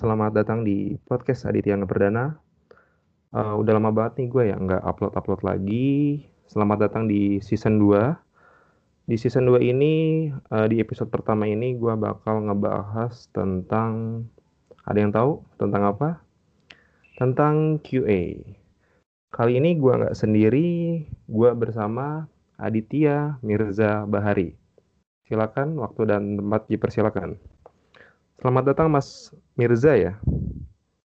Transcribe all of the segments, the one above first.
selamat datang di podcast Aditya Perdana. Uh, udah lama banget nih gue ya nggak upload-upload lagi. Selamat datang di season 2. Di season 2 ini, uh, di episode pertama ini gue bakal ngebahas tentang... Ada yang tahu tentang apa? Tentang QA. Kali ini gue nggak sendiri, gue bersama Aditya Mirza Bahari. Silakan waktu dan tempat dipersilakan. Selamat datang Mas Mirza ya.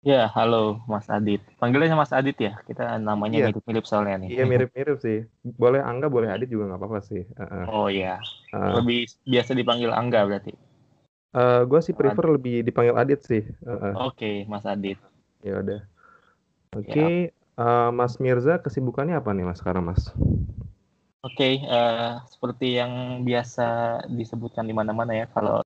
Ya, halo Mas Adit. Panggilnya Mas Adit ya. Kita namanya mirip mirip-mirip soalnya nih. Iya, mirip-mirip sih. Boleh Angga, boleh Adit juga nggak apa-apa sih. Uh-uh. Oh iya. Uh, lebih biasa dipanggil Angga berarti. Uh, gue sih prefer Adit. lebih dipanggil Adit sih. Uh-uh. Oke, okay, Mas Adit. Ya udah. Oke, okay. uh, Mas Mirza kesibukannya apa nih Mas sekarang Mas? Oke, okay, uh, seperti yang biasa disebutkan di mana-mana ya, kalau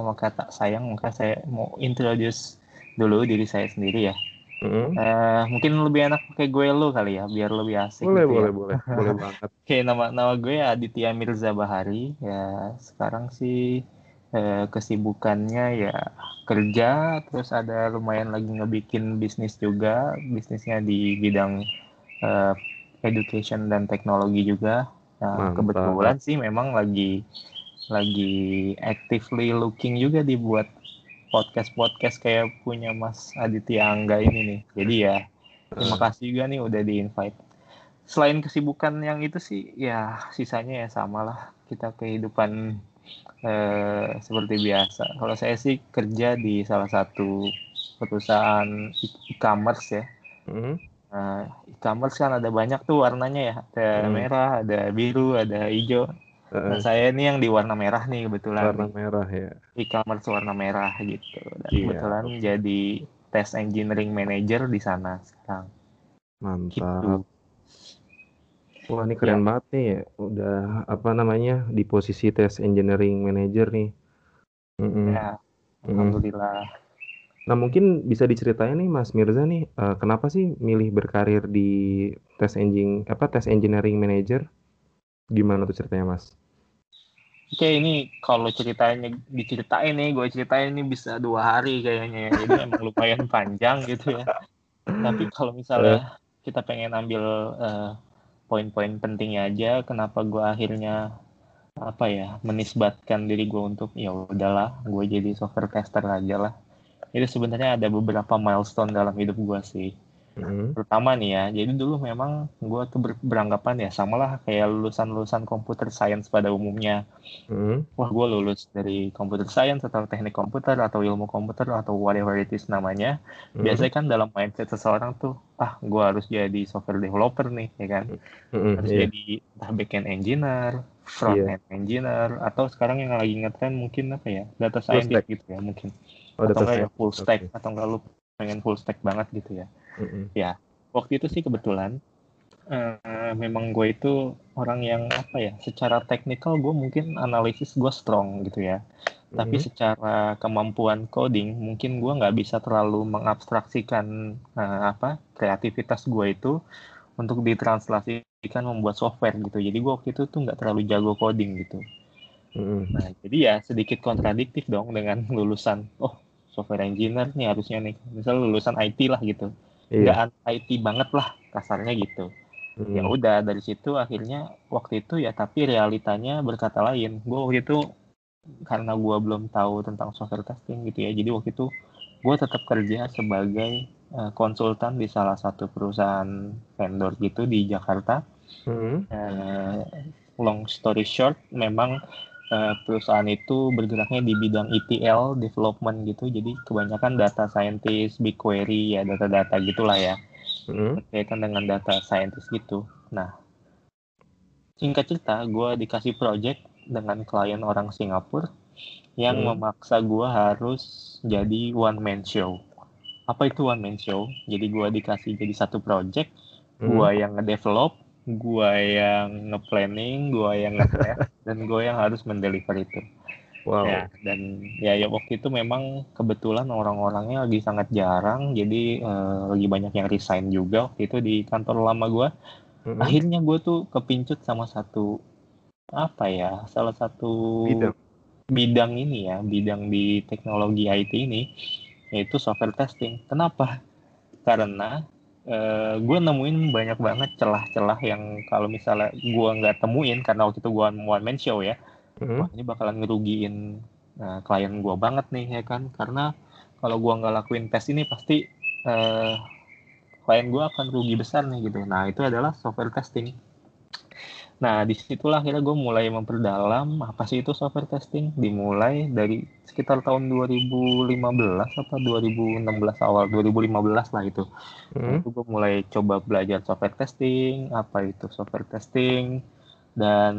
maka tak sayang maka saya mau introduce dulu diri saya sendiri ya. Mm-hmm. uh, mungkin lebih enak pakai gue lo kali ya biar lebih asik boleh gitu boleh ya. boleh boleh. Banget. Oke okay, nama nama gue Aditya Mirza Bahari. Ya sekarang sih uh, kesibukannya ya kerja terus ada lumayan lagi ngebikin bisnis juga. Bisnisnya di bidang uh, education dan teknologi juga. Nah, kebetulan sih memang lagi lagi actively looking juga dibuat podcast-podcast kayak punya Mas Aditya Angga ini nih. Jadi ya terima hmm. kasih juga nih udah di invite. Selain kesibukan yang itu sih ya sisanya ya sama lah kita kehidupan eh, seperti biasa. Kalau saya sih kerja di salah satu perusahaan e-commerce ya. Mm. Nah, e-commerce kan ada banyak tuh warnanya ya, ada mm. merah, ada biru, ada hijau. Nah, saya ini yang di warna merah nih kebetulan. Warna merah ya. E-commerce warna merah gitu. Dan iya. kebetulan jadi test engineering manager di sana sekarang. Mantap. Gitu. Wah ini keren ya. banget nih ya. Udah apa namanya di posisi test engineering manager nih. Mm -mm. Ya, alhamdulillah. Nah mungkin bisa diceritain nih Mas Mirza nih, uh, kenapa sih milih berkarir di test engine apa test engineering manager? Gimana tuh ceritanya Mas? Oke ini kalau ceritanya diceritain nih, gue ceritain ini bisa dua hari kayaknya ya. Jadi emang lumayan panjang gitu ya. Tapi kalau misalnya kita pengen ambil uh, poin-poin pentingnya aja, kenapa gue akhirnya apa ya menisbatkan diri gue untuk ya udahlah, gue jadi software tester aja lah. Itu sebenarnya ada beberapa milestone dalam hidup gue sih. Mm. Pertama nih ya, jadi dulu memang gue tuh ber beranggapan ya samalah kayak lulusan-lulusan komputer science pada umumnya. Mm. Wah gue lulus dari computer science atau teknik komputer atau ilmu komputer atau whatever it is namanya. Mm. Biasanya kan dalam mindset seseorang tuh, ah gue harus jadi software developer nih, ya kan? Mm. Harus yeah. jadi entah backend engineer, front end yeah. engineer, atau sekarang yang lagi ngetren mungkin apa ya, data scientist gitu ya mungkin. Oh, atau enggak ya full stack, okay. atau enggak lu pengen full stack banget gitu ya Mm-hmm. Ya, waktu itu sih kebetulan uh, memang gue itu orang yang apa ya, secara teknikal gue mungkin analisis gue strong gitu ya. Mm-hmm. Tapi secara kemampuan coding mungkin gue nggak bisa terlalu mengabstraksikan uh, apa kreativitas gue itu untuk ditranslasikan membuat software gitu. Jadi gue waktu itu tuh nggak terlalu jago coding gitu. Mm-hmm. Nah, jadi ya sedikit kontradiktif dong dengan lulusan, oh software engineer nih harusnya nih, misal lulusan IT lah gitu iya. IT banget lah kasarnya gitu hmm. ya udah dari situ akhirnya waktu itu ya tapi realitanya berkata lain gue waktu itu karena gue belum tahu tentang software testing gitu ya jadi waktu itu gue tetap kerja sebagai uh, konsultan di salah satu perusahaan vendor gitu di Jakarta hmm. uh, long story short memang uh, perusahaan itu bergeraknya di bidang ETL development gitu jadi kebanyakan data scientist BigQuery ya data-data gitulah ya mm. berkaitan dengan data scientist gitu nah singkat cerita gue dikasih project dengan klien orang Singapura yang mm. memaksa gue harus jadi one man show apa itu one man show jadi gue dikasih jadi satu project mm. gue yang ngedevelop gua yang ngeplanning, gua yang ngetest, dan gua yang harus mendeliver itu. Wow. Ya, dan ya, ya waktu itu memang kebetulan orang-orangnya lagi sangat jarang, jadi uh, lagi banyak yang resign juga waktu itu di kantor lama gua. Mm-hmm. Akhirnya gue tuh kepincut sama satu apa ya, salah satu bidang, bidang ini ya, bidang di teknologi IT ini yaitu software testing. Kenapa? Karena uh, gue nemuin banyak banget celah-celah yang kalau misalnya gue nggak temuin karena waktu itu gue one man show ya, hmm. wah ini bakalan ngerugiin uh, klien gue banget nih ya kan, karena kalau gue nggak lakuin tes ini pasti uh, klien gue akan rugi besar nih gitu. Nah itu adalah software testing Nah, di situlah akhirnya gue mulai memperdalam apa sih itu software testing. Dimulai dari sekitar tahun 2015 atau 2016 awal 2015 lah itu. Hmm. Itu gue mulai coba belajar software testing, apa itu software testing, dan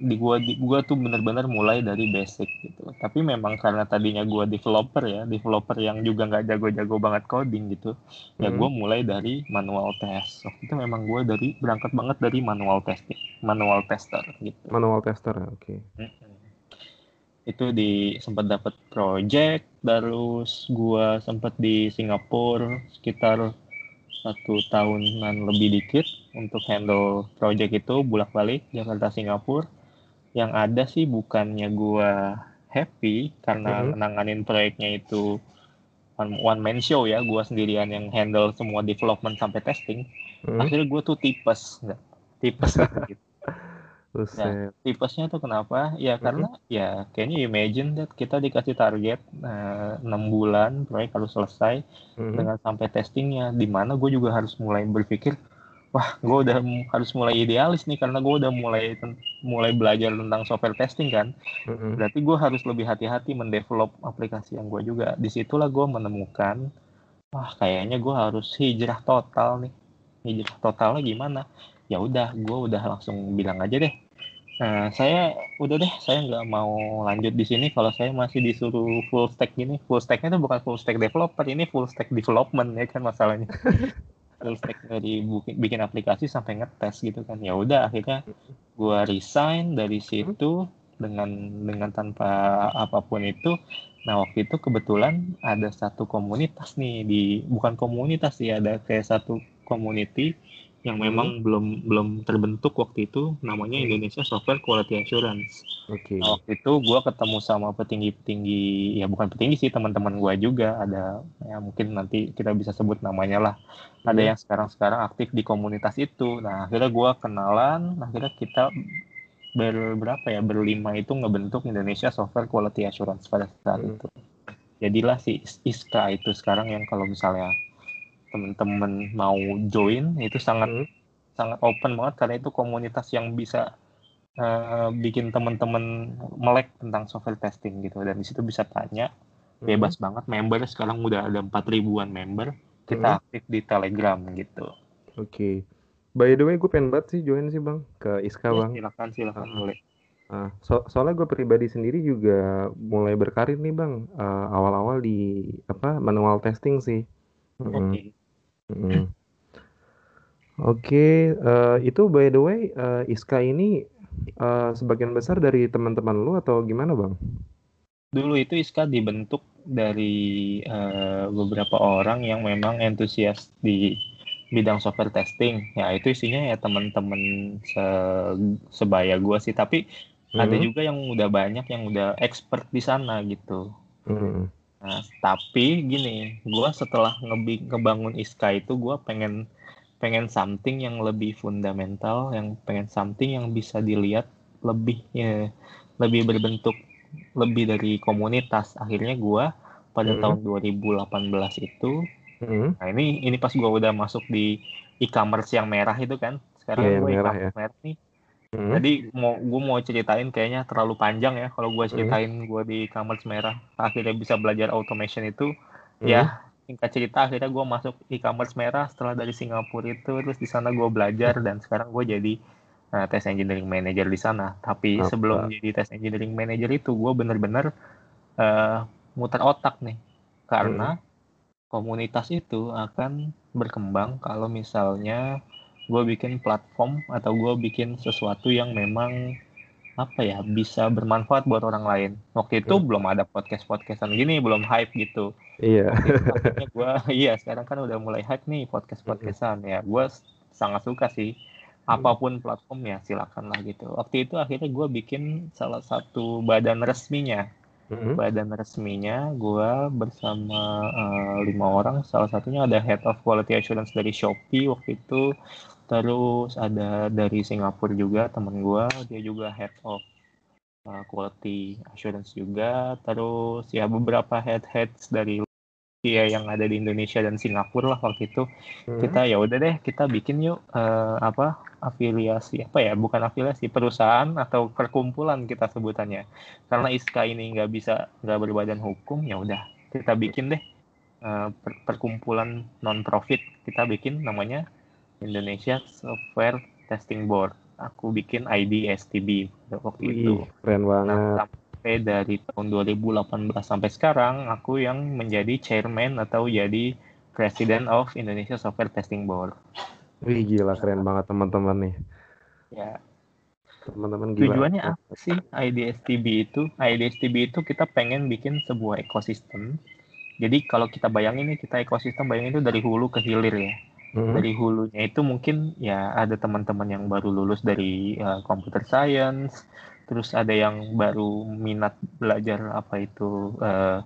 di gua di gua tuh bener-bener mulai dari basic gitu. Tapi memang karena tadinya gua developer ya developer yang juga nggak jago-jago banget coding gitu ya hmm. ya gua mulai dari manual test. Waktu itu memang gua dari berangkat banget dari manual testing manual tester gitu. Manual tester oke. Okay. itu di sempat dapat project terus gua sempat di Singapura sekitar satu tahunan lebih dikit untuk handle project itu bulak balik Jakarta Singapura yang ada sih bukannya gue happy karena mm-hmm. nanganin proyeknya itu one, one man show ya gue sendirian yang handle semua development sampai testing mm-hmm. akhirnya gue tuh tipes nggak tipes gitu Nah, tipesnya tuh kenapa? Ya karena mm -hmm. ya kayaknya imagine that kita dikasih target eh, enam uh, bulan proyek harus selesai mm -hmm. dengan sampai testingnya. Di mana gue juga harus mulai berpikir, wah gue udah harus mulai idealis nih karena gue udah mulai mulai belajar tentang software testing kan. Mm -hmm. Berarti gue harus lebih hati-hati mendevelop aplikasi yang gue juga. Di situlah gue menemukan, wah kayaknya gue harus hijrah total nih. Hijrah totalnya gimana? Ya udah, gue udah langsung bilang aja deh Nah, saya udah deh, saya nggak mau lanjut di sini kalau saya masih disuruh full stack gini. Full stacknya itu bukan full stack developer, ini full stack development ya kan masalahnya. full stack dari bikin, bikin aplikasi sampai ngetes gitu kan. Ya udah akhirnya gua resign dari situ dengan dengan tanpa apa pun itu. Nah waktu itu kebetulan ada satu komunitas nih di bukan komunitas sih ada kayak satu community yang memang hmm. belum belum terbentuk waktu itu namanya hmm. Indonesia Software Quality Assurance. Oke. Okay. Nah, waktu itu gue ketemu sama petinggi-petinggi ya bukan petinggi sih teman-teman gue juga ada ya mungkin nanti kita bisa sebut namanya lah. Hmm. Ada yang sekarang-sekarang aktif di komunitas itu. Nah akhirnya gue kenalan, akhirnya kita ber, berapa ya berlima itu ngebentuk Indonesia Software Quality Assurance pada saat hmm. itu. Jadilah si ISKA itu sekarang yang kalau misalnya teman-teman mau join itu sangat hmm. sangat open banget karena itu komunitas yang bisa uh, bikin teman-teman melek tentang software testing gitu dan di situ bisa tanya hmm. bebas banget member sekarang udah ada empat ribuan member kita hmm. aktif di telegram gitu oke okay. by the way gue pengen banget sih join sih bang ke Iska ya, bang silakan silakan uh, boleh uh, so soalnya gue pribadi sendiri juga mulai berkarir nih bang uh, awal-awal di apa manual testing sih Oke. Okay. Hmm. Oke, uh, itu by the way, uh, Iska ini, uh, sebagian besar dari teman-teman lu atau gimana, Bang? Dulu itu Iska dibentuk dari, uh, beberapa orang yang memang entusias di bidang software testing. Ya itu isinya ya teman-teman se sebaya gua sih, tapi ada hmm. juga yang udah banyak yang udah expert di sana gitu. Hmm. Nah, tapi gini, gue setelah ngebangun Iska itu gue pengen pengen something yang lebih fundamental, yang pengen something yang bisa dilihat lebih ya, lebih berbentuk lebih dari komunitas. Akhirnya gue pada hmm. tahun 2018 itu, hmm. nah ini ini pas gue udah masuk di e-commerce yang merah itu kan, sekarang yeah, gue e-commerce ya. merah nih Hmm. Jadi mau gue mau ceritain kayaknya terlalu panjang ya kalau gue hmm. ceritain hmm. gue di e-commerce merah akhirnya bisa belajar automation itu hmm. ya singkat cerita akhirnya gue masuk e-commerce merah setelah dari Singapura itu terus di sana gue belajar dan sekarang gue jadi uh, test engineering manager di sana. Tapi Apa? sebelum jadi test engineering manager itu gue bener-bener uh, muter otak nih karena hmm. komunitas itu akan berkembang kalau misalnya gue bikin platform atau gue bikin sesuatu yang memang apa ya bisa bermanfaat buat orang lain. Waktu itu hmm. belum ada podcast podcastan gini, belum hype gitu. Iya. gue iya sekarang kan udah mulai hype nih podcast podcastan hmm. ya. Gue sangat suka sih. Apa pun platformnya silakan lah gitu. Waktu itu akhirnya gue bikin salah satu badan resminya hmm. badan resminya gue bersama uh, lima orang salah satunya ada head of quality assurance dari Shopee waktu itu terus ada dari Singapura juga temen gue dia juga head of uh, quality assurance juga. Terus ya beberapa head heads dari ya yang ada di Indonesia dan Singapura lah waktu itu. Hmm. kita ya udah deh kita bikin yuk uh, apa afiliasi apa ya bukan afiliasi perusahaan atau perkumpulan kita sebutannya. Karena ISKA ini nggak bisa nggak berbadan hukum ya udah kita bikin deh uh, per perkumpulan non profit kita bikin namanya Indonesia Software Testing Board aku bikin ID STB waktu Wih, itu keren banget nah, sampai dari tahun 2018 sampai sekarang aku yang menjadi chairman atau jadi president of Indonesia Software Testing Board. Wih gila keren banget teman-teman nih. Ya. Teman-teman gila. Tujuannya apa sih IDSTB itu? IDSTB itu kita pengen bikin sebuah ekosistem. Jadi kalau kita bayangin nih kita ekosistem bayangin itu dari hulu ke hilir ya. Hmm. Dari hulunya itu mungkin ya ada teman-teman yang baru lulus dari uh, computer science, terus ada yang baru minat belajar apa itu uh,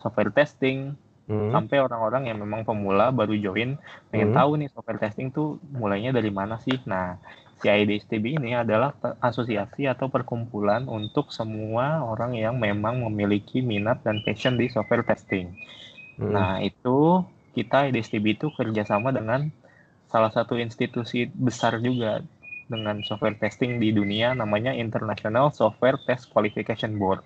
software testing hmm. sampai orang-orang yang memang pemula baru join pengen hmm. tahu nih software testing tuh mulainya dari mana sih nah si IDSTB ini adalah asosiasi atau perkumpulan untuk semua orang yang memang memiliki minat dan passion di software testing hmm. nah itu kita IDSTB itu kerjasama dengan salah satu institusi besar juga dengan software testing di dunia namanya International Software Test Qualification Board.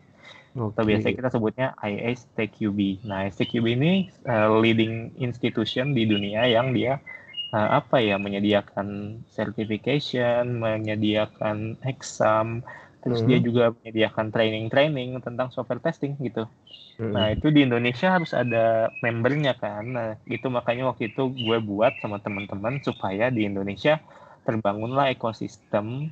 Okay. Atau biasa kita sebutnya ISTQB. Nah, ISTQB ini uh, leading institution di dunia yang dia uh, apa ya menyediakan certification, menyediakan exam, terus hmm. dia juga menyediakan training-training tentang software testing gitu. Hmm. Nah, itu di Indonesia harus ada membernya kan. Nah, itu makanya waktu itu gue buat sama teman-teman supaya di Indonesia terbangunlah ekosistem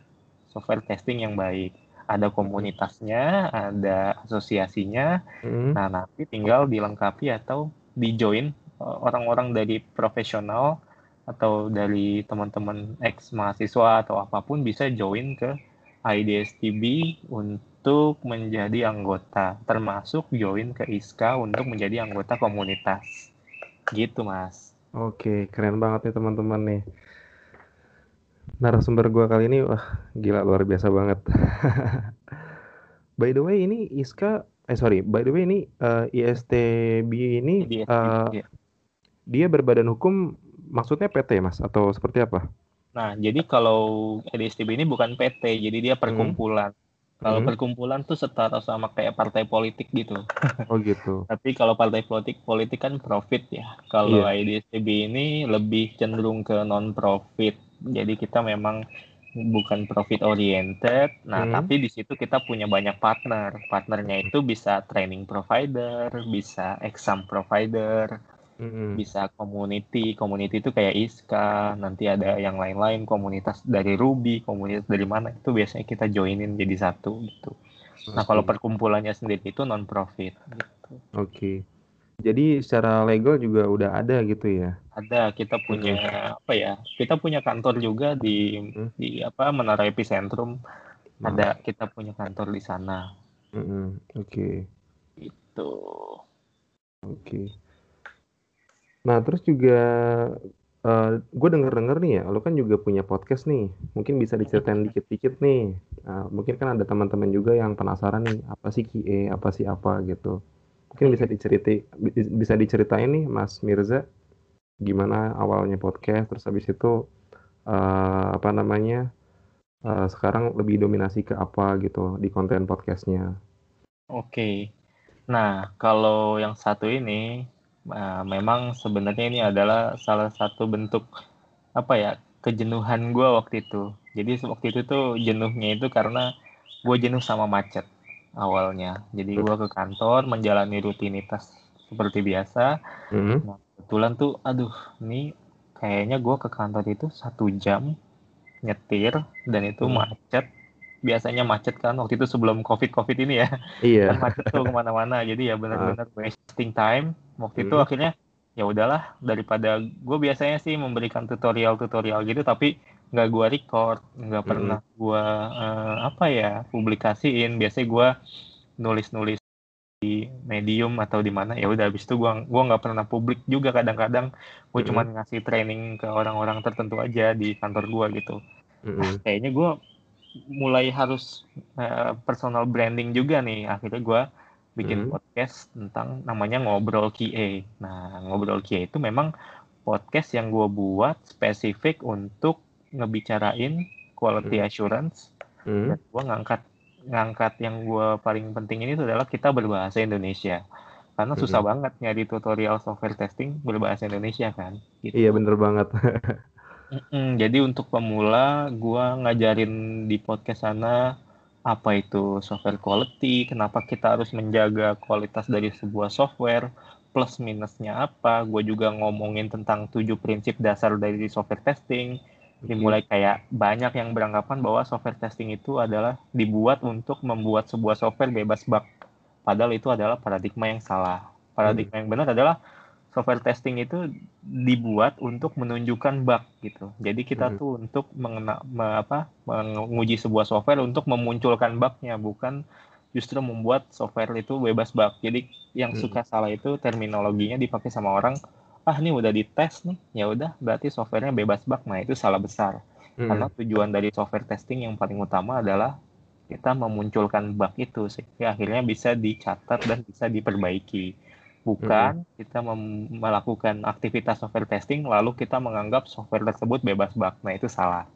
software testing yang baik. Ada komunitasnya, ada asosiasinya. Hmm. Nah, nanti tinggal dilengkapi atau dijoin eh, orang-orang dari profesional atau dari teman-teman ex mahasiswa atau apa pun bisa join ke IDSTB untuk menjadi anggota, termasuk join ke ISKA untuk menjadi anggota komunitas. Gitu, Mas. Oke, keren banget nih teman-teman nih narasumber gue kali ini wah gila luar biasa banget. by the way ini Iska eh sorry by the way ini uh, eh, ISTB ini uh, dia berbadan hukum maksudnya PT mas atau seperti apa? Nah jadi kalau ISTB ini bukan PT jadi dia perkumpulan. Hmm. Kalau hmm. perkumpulan tuh setara sama kayak partai politik gitu. Oh gitu. Tapi kalau partai politik politik kan profit ya. Kalau yeah. IDSTB ini lebih cenderung ke non profit jadi kita memang bukan profit oriented. Nah, hmm. tapi di situ kita punya banyak partner. Partnernya itu bisa training provider, bisa exam provider, hmm. bisa community. Community itu kayak ISKA, nanti ada yang lain-lain komunitas dari Ruby, komunitas dari mana itu biasanya kita joinin jadi satu gitu. Nah, kalau perkumpulannya sendiri itu non profit gitu. Oke. Okay. Jadi secara legal juga udah ada gitu ya? Ada, kita punya hmm. apa ya? Kita punya kantor juga di hmm. di apa Menara Epicentrum. Hmm. Ada kita punya kantor di sana. Hmm. Oke. Okay. Itu. Oke. Okay. Nah terus juga uh, eh, gue denger denger nih ya, lo kan juga punya podcast nih. Mungkin bisa diceritain dikit-dikit nih. Nah, mungkin kan ada teman-teman juga yang penasaran nih, apa sih QA, apa sih apa gitu. Mungkin bisa diceritai bisa diceritain nih Mas Mirza gimana awalnya podcast terus habis itu uh, apa namanya uh, sekarang lebih dominasi ke apa gitu di konten podcastnya. Oke, nah kalau yang satu ini uh, memang sebenarnya ini adalah salah satu bentuk apa ya kejenuhan gue waktu itu. Jadi waktu itu tuh jenuhnya itu karena gue jenuh sama macet awalnya. Jadi gue ke kantor menjalani rutinitas seperti biasa. Mm-hmm. Nah, kebetulan tuh, aduh, ini kayaknya gue ke kantor itu satu jam nyetir dan itu mm. macet. Biasanya macet kan waktu itu sebelum covid covid ini ya. Iya. Kan macet tuh ke mana-mana. Jadi ya benar-benar uh. wasting time. Waktu mm. itu akhirnya ya udahlah daripada gue biasanya sih memberikan tutorial-tutorial gitu tapi nggak gue record nggak pernah gue uh, apa ya publikasiin biasanya gue nulis-nulis medium atau di mana ya udah habis itu gua gua nggak pernah publik juga kadang-kadang gue mm -hmm. cuma ngasih training ke orang-orang tertentu aja di kantor gua gitu mm -hmm. kayaknya gue mulai harus uh, personal branding juga nih akhirnya gue bikin mm -hmm. podcast tentang namanya ngobrol QA nah ngobrol QA itu memang podcast yang gue buat spesifik untuk ngebicarain quality mm -hmm. assurance mm -hmm. dan gue ngangkat ngangkat yang gue paling penting ini adalah kita berbahasa Indonesia karena susah mm -hmm. banget nyari tutorial software testing berbahasa Indonesia kan gitu. iya bener banget mm jadi untuk pemula gue ngajarin di podcast sana apa itu software quality kenapa kita harus menjaga kualitas dari sebuah software plus minusnya apa gue juga ngomongin tentang tujuh prinsip dasar dari software testing dimulai kayak banyak yang beranggapan bahwa software testing itu adalah dibuat untuk membuat sebuah software bebas bug. Padahal itu adalah paradigma yang salah. Paradigma hmm. yang benar adalah software testing itu dibuat untuk menunjukkan bug gitu. Jadi kita hmm. tuh untuk mengena, me, apa, menguji sebuah software untuk memunculkan bugnya, bukan justru membuat software itu bebas bug. Jadi yang hmm. suka salah itu terminologinya dipakai sama orang ah ini udah dites nih ya udah berarti softwarenya bebas bug nah itu salah besar hmm. karena tujuan dari software testing yang paling utama adalah kita memunculkan bug itu sehingga akhirnya bisa dicatat dan bisa diperbaiki bukan hmm. kita melakukan aktivitas software testing lalu kita menganggap software tersebut bebas bug nah itu salah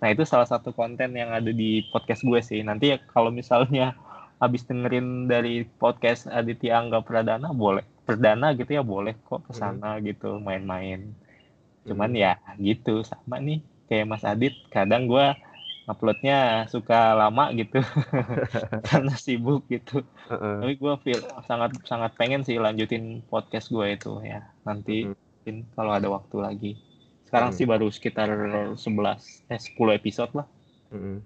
nah itu salah satu konten yang ada di podcast gue sih nanti ya kalau misalnya habis dengerin dari podcast Aditya Angga Pradana boleh perdana gitu ya boleh kok ke sana hmm. gitu main-main. Cuman hmm. ya gitu sama nih kayak Mas Adit kadang gue uploadnya suka lama gitu karena sibuk gitu. Uh-uh. Tapi gue feel sangat sangat pengen sih lanjutin podcast gue itu ya nanti hmm. kalau ada waktu lagi. Sekarang hmm. sih baru sekitar 11 eh 10 episode lah. Hmm.